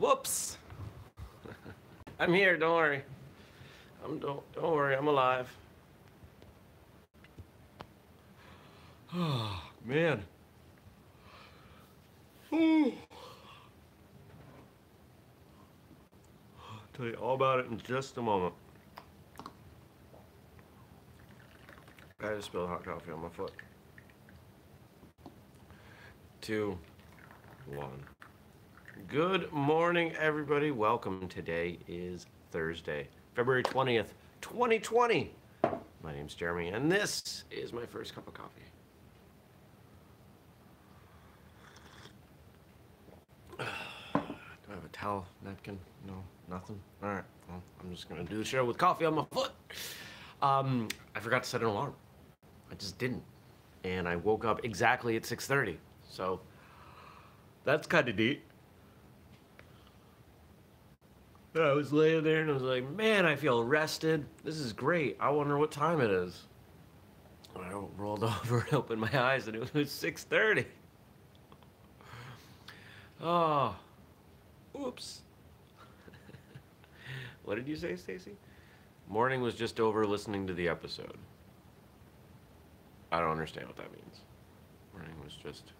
Whoops. I'm here, don't worry. I'm don't don't worry, I'm alive. Oh, man. Ooh. I'll tell you all about it in just a moment. I just spilled hot coffee on my foot. Two, one. Good morning, everybody. Welcome. Today is Thursday, February 20th, 2020. My name's Jeremy, and this is my first cup of coffee. Do I have a towel, napkin? No, nothing. All right. Well, I'm just gonna do the show with coffee on my foot. Um, I forgot to set an alarm. I just didn't, and I woke up exactly at 6:30. So that's kind of neat. I was laying there and I was like, man, I feel rested. This is great. I wonder what time it is. And I rolled over and opened my eyes and it was 6:30. Oh, oops. what did you say, Stacy? Morning was just over listening to the episode. I don't understand what that means. Morning was just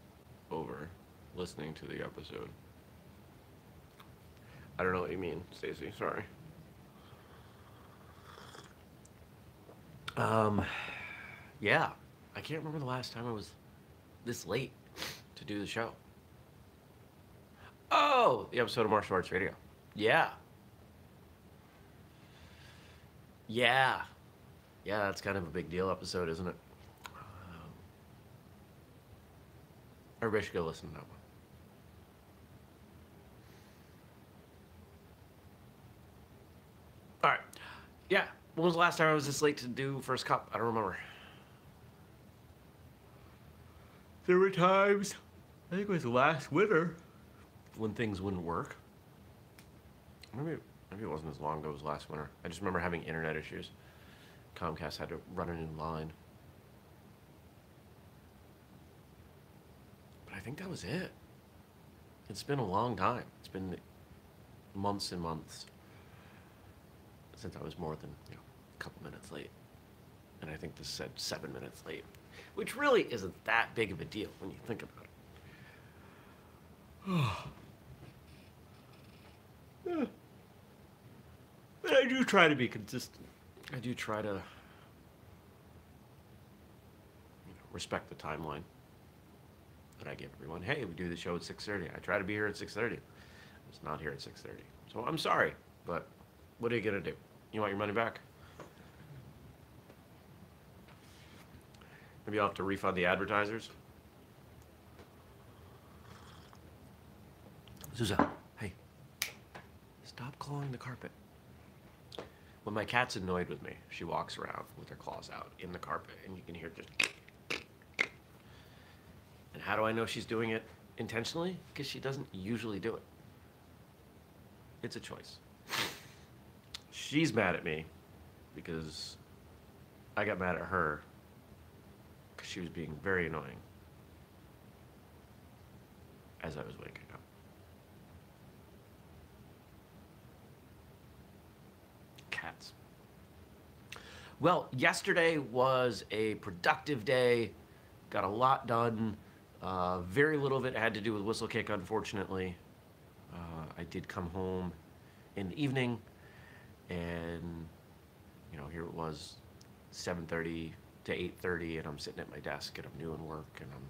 over listening to the episode. I don't know what you mean, Stacy. Sorry. Um, yeah, I can't remember the last time I was this late to do the show. Oh, the episode of Martial Arts Radio. Yeah. Yeah. Yeah, that's kind of a big deal episode, isn't it? Um, everybody should go listen to that one. All right. Yeah. When was the last time I was this late to do first cup? I don't remember. There were times, I think it was last winter, when things wouldn't work. Maybe, maybe it wasn't as long ago as last winter. I just remember having internet issues. Comcast had to run a new line. But I think that was it. It's been a long time. It's been months and months since I was more than you know, a couple minutes late. And I think this said seven minutes late, which really isn't that big of a deal when you think about it. But I do try to be consistent. I do try to you know, respect the timeline that I give everyone. Hey, we do the show at 6:30. I try to be here at 6:30. It's not here at 6:30. So I'm sorry, but what are you gonna do? You want your money back? Maybe I'll have to refund the advertisers. Susan, hey, stop clawing the carpet. When my cat's annoyed with me, she walks around with her claws out in the carpet, and you can hear just. And how do I know she's doing it intentionally? Because she doesn't usually do it. It's a choice. She's mad at me because I got mad at her because she was being very annoying as I was waking up. Cats. Well, yesterday was a productive day. Got a lot done. Uh, very little of it had to do with Whistlekick, unfortunately. Uh, I did come home in the evening, and you know, here it was, 7:30 to 8:30, and I'm sitting at my desk and I'm doing work and I'm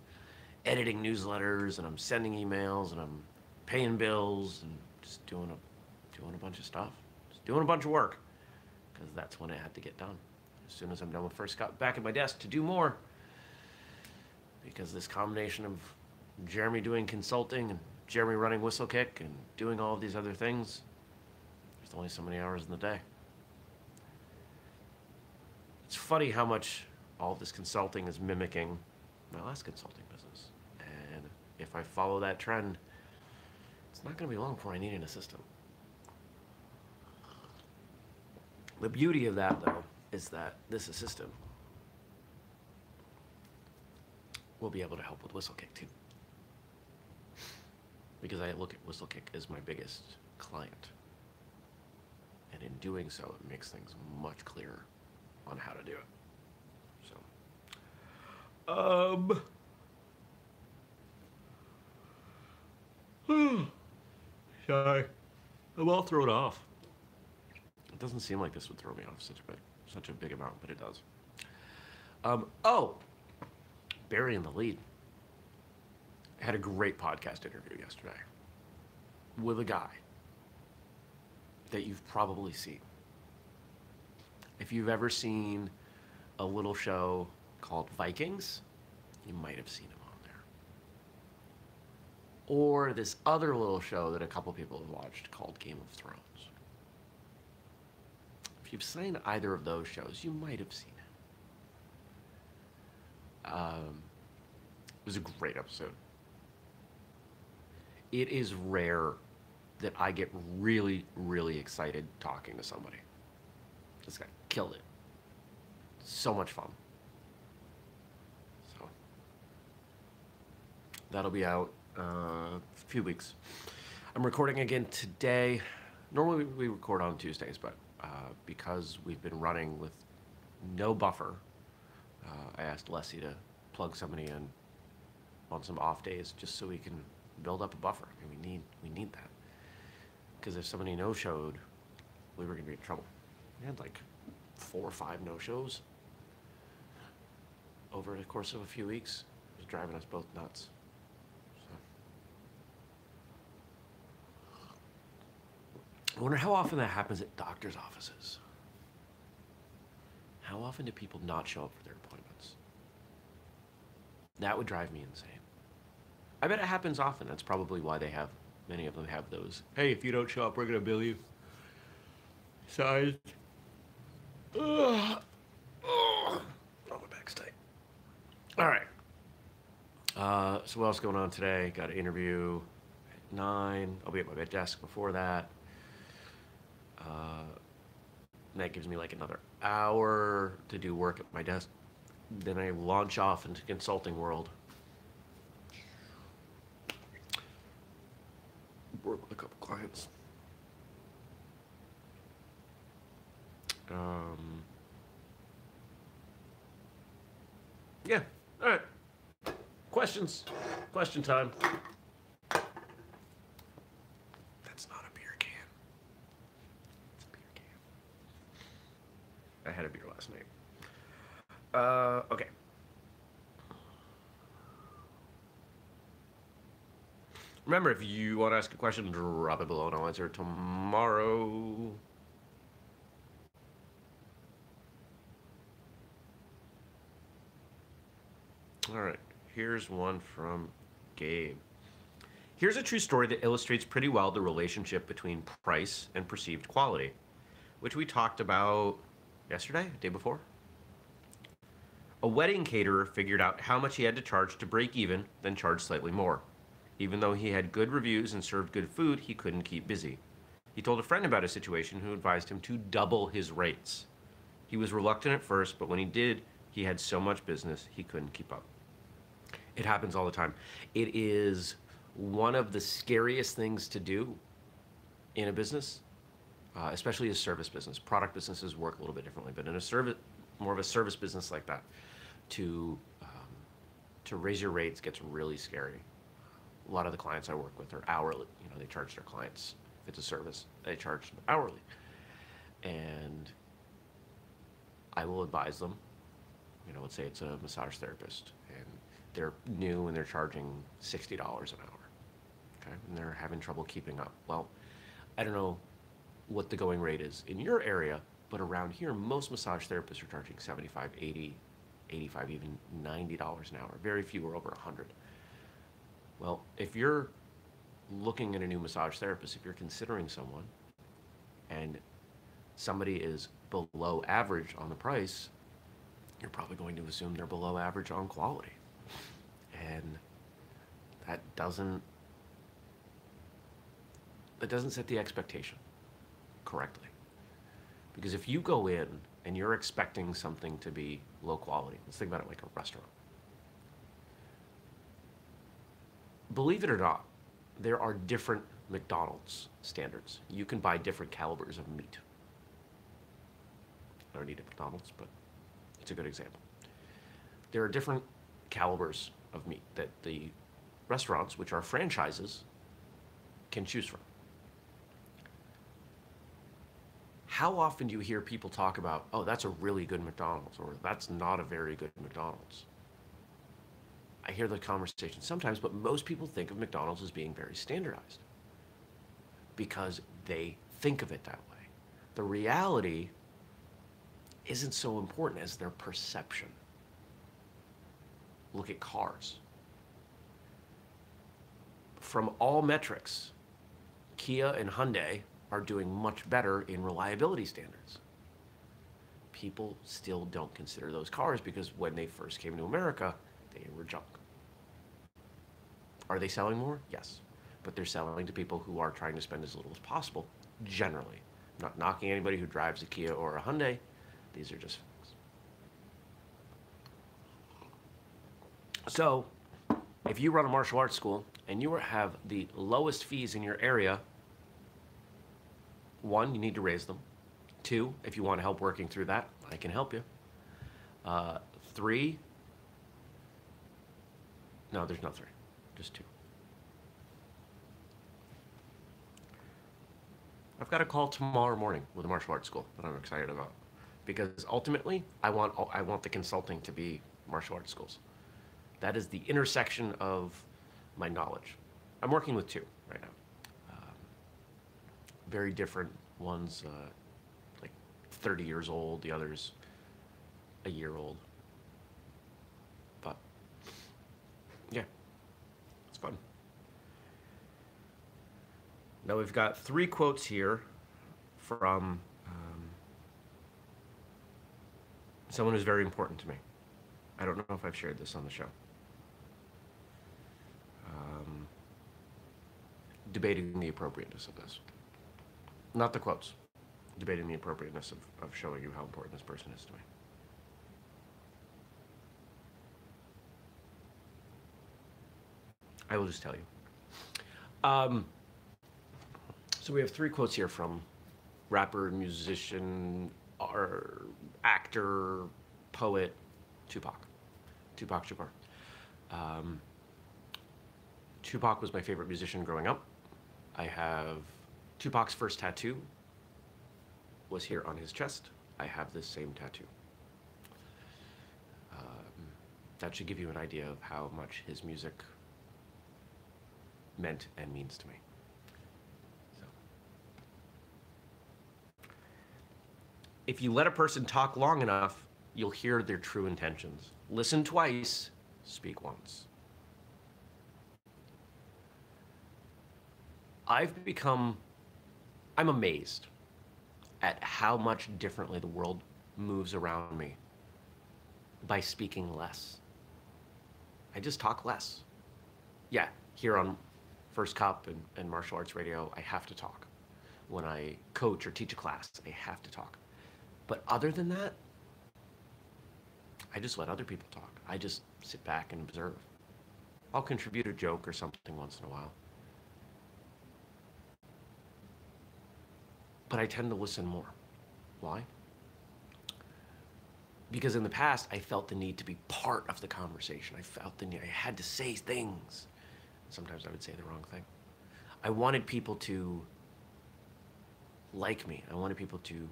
editing newsletters and I'm sending emails and I'm paying bills and just doing a doing a bunch of stuff, just doing a bunch of work, because that's when it had to get done. As soon as I'm done with first, got back at my desk to do more because this combination of Jeremy doing consulting and Jeremy running Whistlekick and doing all of these other things, there's only so many hours in the day. It's funny how much all this consulting is mimicking my last consulting business. And if I follow that trend, it's not going to be long before I need an assistant. The beauty of that, though, is that this assistant will be able to help with Whistlekick too. because I look at Whistlekick as my biggest client. And in doing so, it makes things much clearer on how to do it. So, um, sorry, I'm all thrown off. It doesn't seem like this would throw me off such a big, such a big amount, but it does. Um, oh, Barry in the lead had a great podcast interview yesterday with a guy that you've probably seen. If you've ever seen a little show called Vikings, you might have seen him on there. Or this other little show that a couple people have watched called Game of Thrones. If you've seen either of those shows, you might have seen him. Um, it was a great episode. It is rare that I get really, really excited talking to somebody. This guy killed it. So much fun. So that'll be out uh, a few weeks. I'm recording again today. Normally we record on Tuesdays, but uh, because we've been running with no buffer, uh, I asked Leslie to plug somebody in on some off days just so we can build up a buffer. Mean, we need we need that because if somebody no showed, we were gonna be in trouble. We had like four or five no shows over the course of a few weeks. It was driving us both nuts. So. I wonder how often that happens at doctors' offices. How often do people not show up for their appointments? That would drive me insane. I bet it happens often. That's probably why they have, many of them have those. Hey, if you don't show up, we're to bill you. Size. Ugh. Oh, my back's tight. All right. Uh, so what else going on today? Got an interview at 9. I'll be at my desk before that. Uh, that gives me like another hour to do work at my desk. Then I launch off into consulting world. With a couple clients. Um, yeah. All right. Questions. Question time. That's not a beer can. It's a beer can. I had a beer last night. Uh, okay. Remember, if you want to ask a question, drop it below and I'll answer it tomorrow. All right, here's one from Gabe. Here's a true story that illustrates pretty well the relationship between price and perceived quality, which we talked about yesterday, day before. A wedding caterer figured out how much he had to charge to break even, then charge slightly more. Even though he had good reviews and served good food, he couldn't keep busy. He told a friend about his situation who advised him to double his rates. He was reluctant at first, but when he did, he had so much business he couldn't keep up. It happens all the time. It is one of the scariest things to do in a business, uh, especially a service business. Product businesses work a little bit differently, but in a service, more of a service business like that, to um, to raise your rates gets really scary. A lot of the clients I work with are hourly. You know, they charge their clients if it's a service, they charge them hourly, and I will advise them. You know, let's say it's a massage therapist, and they're new and they're charging $60 an hour. Okay. And they're having trouble keeping up. Well, I don't know what the going rate is in your area, but around here, most massage therapists are charging 75, 80, 85, even $90 an hour. Very few are over 100. Well, if you're looking at a new massage therapist, if you're considering someone and somebody is below average on the price, you're probably going to assume they're below average on quality. And that doesn't that doesn't set the expectation correctly. Because if you go in and you're expecting something to be low quality let's think about it like a restaurant believe it or not there are different McDonald's standards. You can buy different calibers of meat. I don't eat at McDonald's, but it's a good example. There are different calibers of meat that the restaurants, which are franchises, can choose from. How often do you hear people talk about, oh, that's a really good McDonald's, or that's not a very good McDonald's? I hear the conversation sometimes, but most people think of McDonald's as being very standardized because they think of it that way. The reality isn't so important as their perception. Look at cars. From all metrics, Kia and Hyundai are doing much better in reliability standards. People still don't consider those cars because when they first came to America, they were junk. Are they selling more? Yes. But they're selling to people who are trying to spend as little as possible, generally. I'm not knocking anybody who drives a Kia or a Hyundai. These are just facts. So, if you run a martial arts school and you have the lowest fees in your area, one, you need to raise them. Two, if you want to help working through that, I can help you. Uh, three, no, there's no three, just two. I've got a call tomorrow morning with a martial arts school that I'm excited about because ultimately I want I want the consulting to be martial arts schools. That is the intersection of my knowledge. I'm working with two right now. Um, very different ones, uh, like 30 years old. The others a year old. But yeah, it's fun. Now we've got three quotes here from um, someone who's very important to me. I don't know if I've shared this on the show. Um, debating the appropriateness of this. Not the quotes. Debating the appropriateness of, of showing you how important this person is to me. I will just tell you. Um, so we have three quotes here from rapper, musician, or actor, poet, Tupac. Tupac Shakur. Um, Tupac was my favorite musician growing up. I have Tupac's first tattoo was here on his chest. I have this same tattoo. Um, that should give you an idea of how much his music meant and means to me. So. If you let a person talk long enough, you'll hear their true intentions. Listen twice, speak once. I've become, I'm amazed at how much differently the world moves around me by speaking less. I just talk less. Yeah, here on First Cup and, and martial arts radio, I have to talk. When I coach or teach a class, I have to talk. But other than that, I just let other people talk. I just sit back and observe. I'll contribute a joke or something once in a while. But I tend to listen more. Why? Because in the past, I felt the need to be part of the conversation. I felt the need, I had to say things. Sometimes I would say the wrong thing. I wanted people to like me. I wanted people to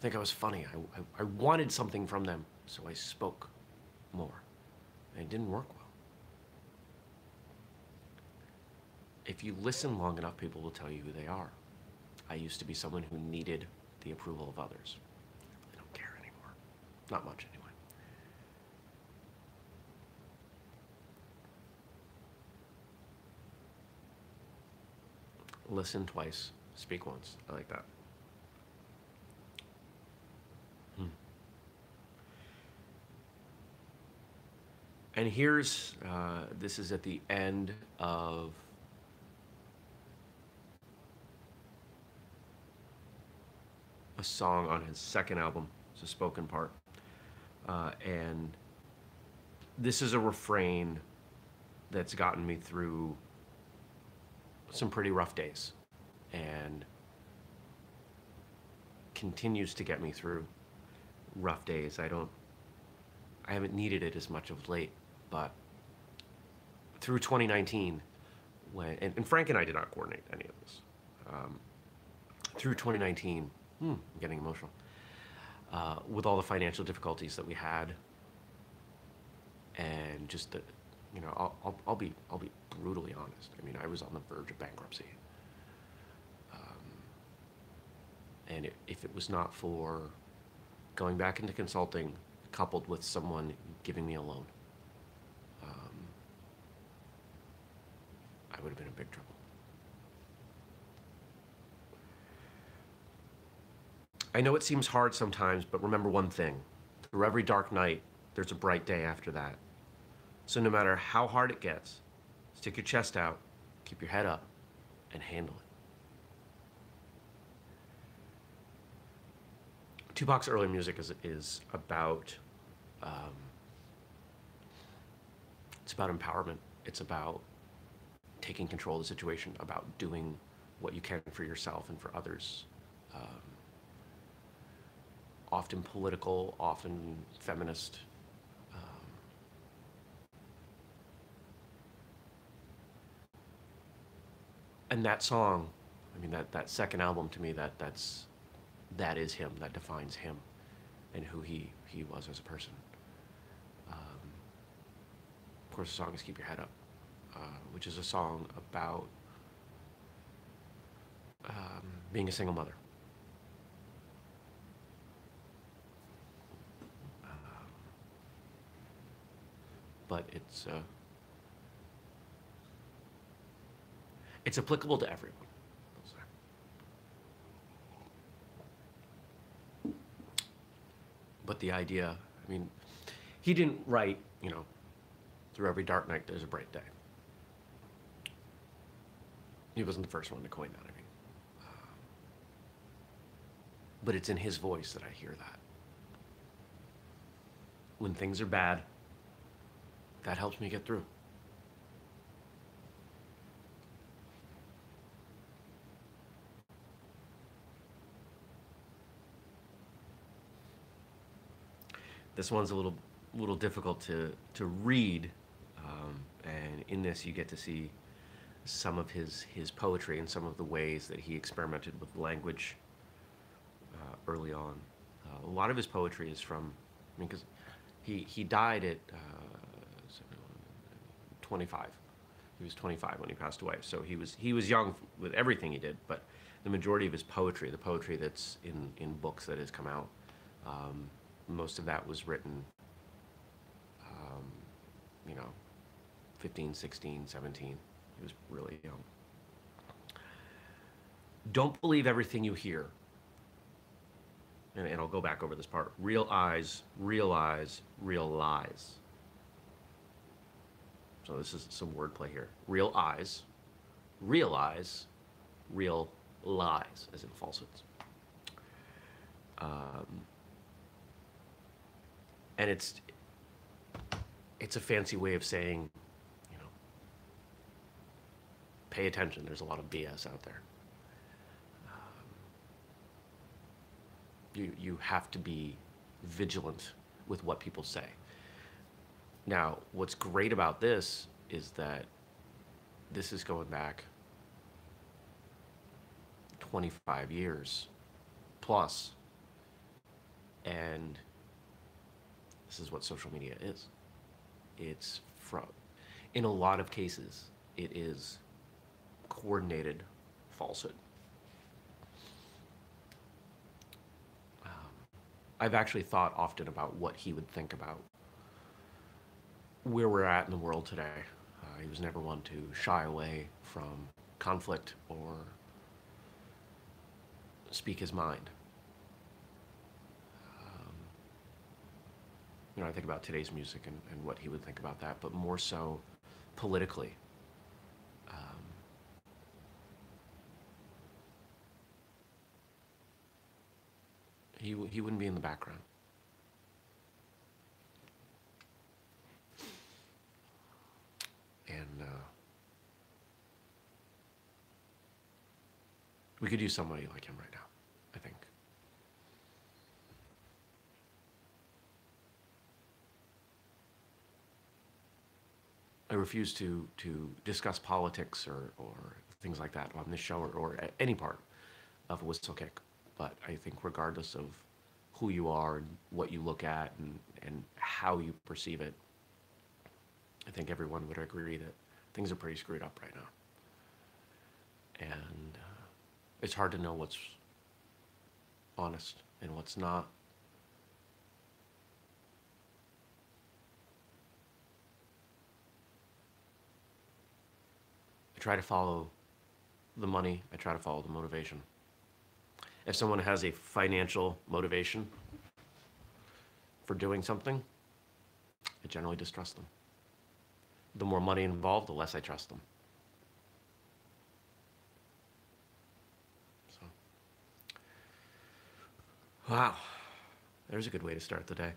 think I was funny. I, I, I wanted something from them, so I spoke more. And it didn't work well. If you listen long enough, people will tell you who they are. I used to be someone who needed the approval of others. I don't care anymore. Not much anyway. Listen twice, speak once. I like that. Hmm. And here's, uh, this is at the end of a song on his second album. It's a spoken part. Uh, and this is a refrain that's gotten me through some pretty rough days and continues to get me through rough days. I don't, I haven't needed it as much of late, but through 2019, when, and, and Frank and I did not coordinate any of this. Um, through 2019, hmm, I'm getting emotional, uh, with all the financial difficulties that we had, and just the, you know, I'll, I'll, I'll be, I'll be brutally honest. I mean, I was on the verge of bankruptcy. And if it was not for going back into consulting, coupled with someone giving me a loan, um, I would have been in big trouble. I know it seems hard sometimes, but remember one thing through every dark night, there's a bright day after that. So no matter how hard it gets, stick your chest out, keep your head up, and handle it. Tupac's early music is is about um, it's about empowerment. It's about taking control of the situation, about doing what you can for yourself and for others. Um, often political, often feminist. Um, and that song, I mean, that, that second album to me, that that's that is him, that defines him and who he, he was as a person. Um, of course, the song is Keep Your Head Up, uh, which is a song about um, being a single mother. Um, but it's uh, it's applicable to everyone. but the idea, I mean, he didn't write, you know, through every dark night there's a bright day. He wasn't the first one to coin that, I mean. But it's in his voice that I hear that. When things are bad, that helps me get through. This one's a little little difficult to to read, um, and in this you get to see some of his his poetry and some of the ways that he experimented with language uh, early on. Uh, a lot of his poetry is from, I mean, because he he died at uh, 25. He was 25 when he passed away, so he was he was young with everything he did, but the majority of his poetry, the poetry that's in in books that has come out. Um, most of that was written, um, you know, 15, 16, 17. He was really young. Don't believe everything you hear. And, and I'll go back over this part. Real eyes, realize, real lies. So this is some wordplay here. Real eyes, realize, real lies, as in falsehoods. Um, and it's it's a fancy way of saying, you know, pay attention. There's a lot of BS out there. Um, you you have to be vigilant with what people say. Now, what's great about this is that this is going back 25 years plus and this is what social media is. It's from, in a lot of cases, it is coordinated falsehood. Um, I've actually thought often about what he would think about where we're at in the world today. Uh, he was never one to shy away from conflict or speak his mind. You know, I think about today's music and, and what he would think about that, but more so politically. Um, he, he wouldn't be in the background. And uh, We could use somebody like him right now, I think. I refuse to, to discuss politics or, or things like that on this show or, or any part of a Whistlekick. But I think regardless of who you are and what you look at and, and how you perceive it, I think everyone would agree that things are pretty screwed up right now. And uh, it's hard to know what's honest and what's not. Try to follow the money, I try to follow the motivation. If someone has a financial motivation for doing something, I generally distrust them. The more money involved, the less I trust them. So, wow, there's a good way to start the day.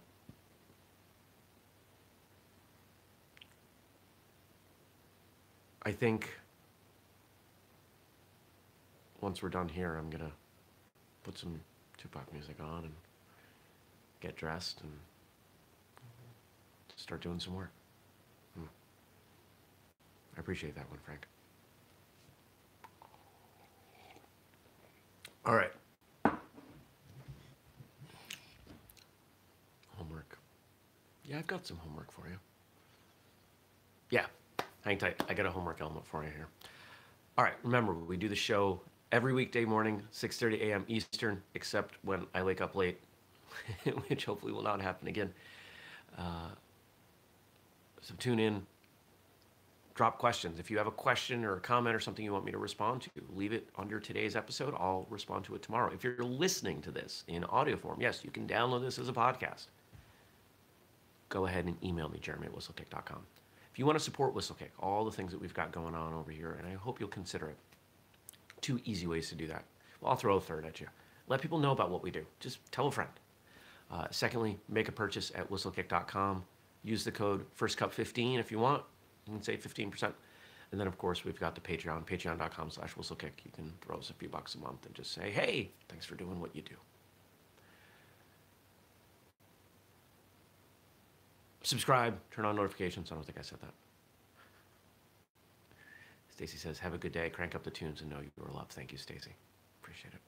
I think once we're done here, I'm gonna put some Tupac music on and get dressed and start doing some work. Hmm. I appreciate that one, Frank. All right. Homework. Yeah, I've got some homework for you. Yeah, hang tight. I got a homework element for you here. All right, remember, we do the show every weekday morning, 6.30 a.m. Eastern, except when I wake up late, which hopefully will not happen again. Uh, so tune in, drop questions. If you have a question or a comment or something you want me to respond to, leave it under today's episode. I'll respond to it tomorrow. If you're listening to this in audio form, yes, you can download this as a podcast. Go ahead and email me, jeremy at whistlekick.com. If you want to support Whistlekick, all the things that we've got going on over here, and I hope you'll consider it. Two easy ways to do that. Well, I'll throw a third at you. Let people know about what we do. Just tell a friend. Uh, secondly, make a purchase at whistlekick.com. Use the code FirstCup15 if you want. You can save 15%. And then, of course, we've got the Patreon, patreon.com slash whistlekick. You can throw us a few bucks a month and just say, hey, thanks for doing what you do. Subscribe, turn on notifications. I don't think I said that. Stacy says, have a good day. Crank up the tunes and know you are loved. Thank you, Stacy. Appreciate it.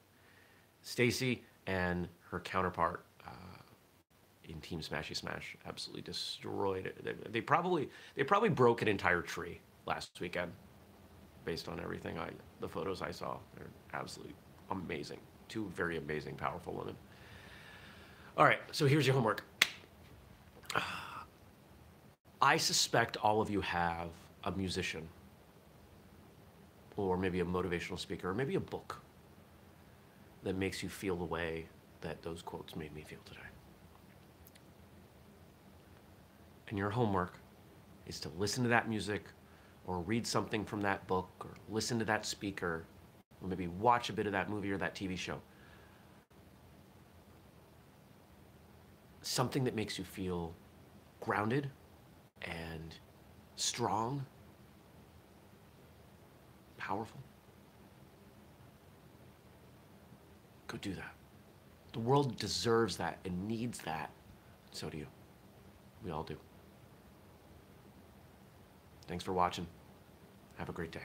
Stacy and her counterpart uh, in Team Smashy Smash absolutely destroyed it. They, they, probably they probably broke an entire tree last weekend, based on everything I the photos I saw. They're absolutely amazing. Two very amazing, powerful women. All right, so here's your homework. I suspect all of you have a musician or maybe a motivational speaker, or maybe a book that makes you feel the way that those quotes made me feel today. And your homework is to listen to that music or read something from that book or listen to that speaker or maybe watch a bit of that movie or that TV show. Something that makes you feel grounded and strong powerful? Go do that. The world deserves that and needs that. So do you. We all do. Thanks for watching. Have a great day.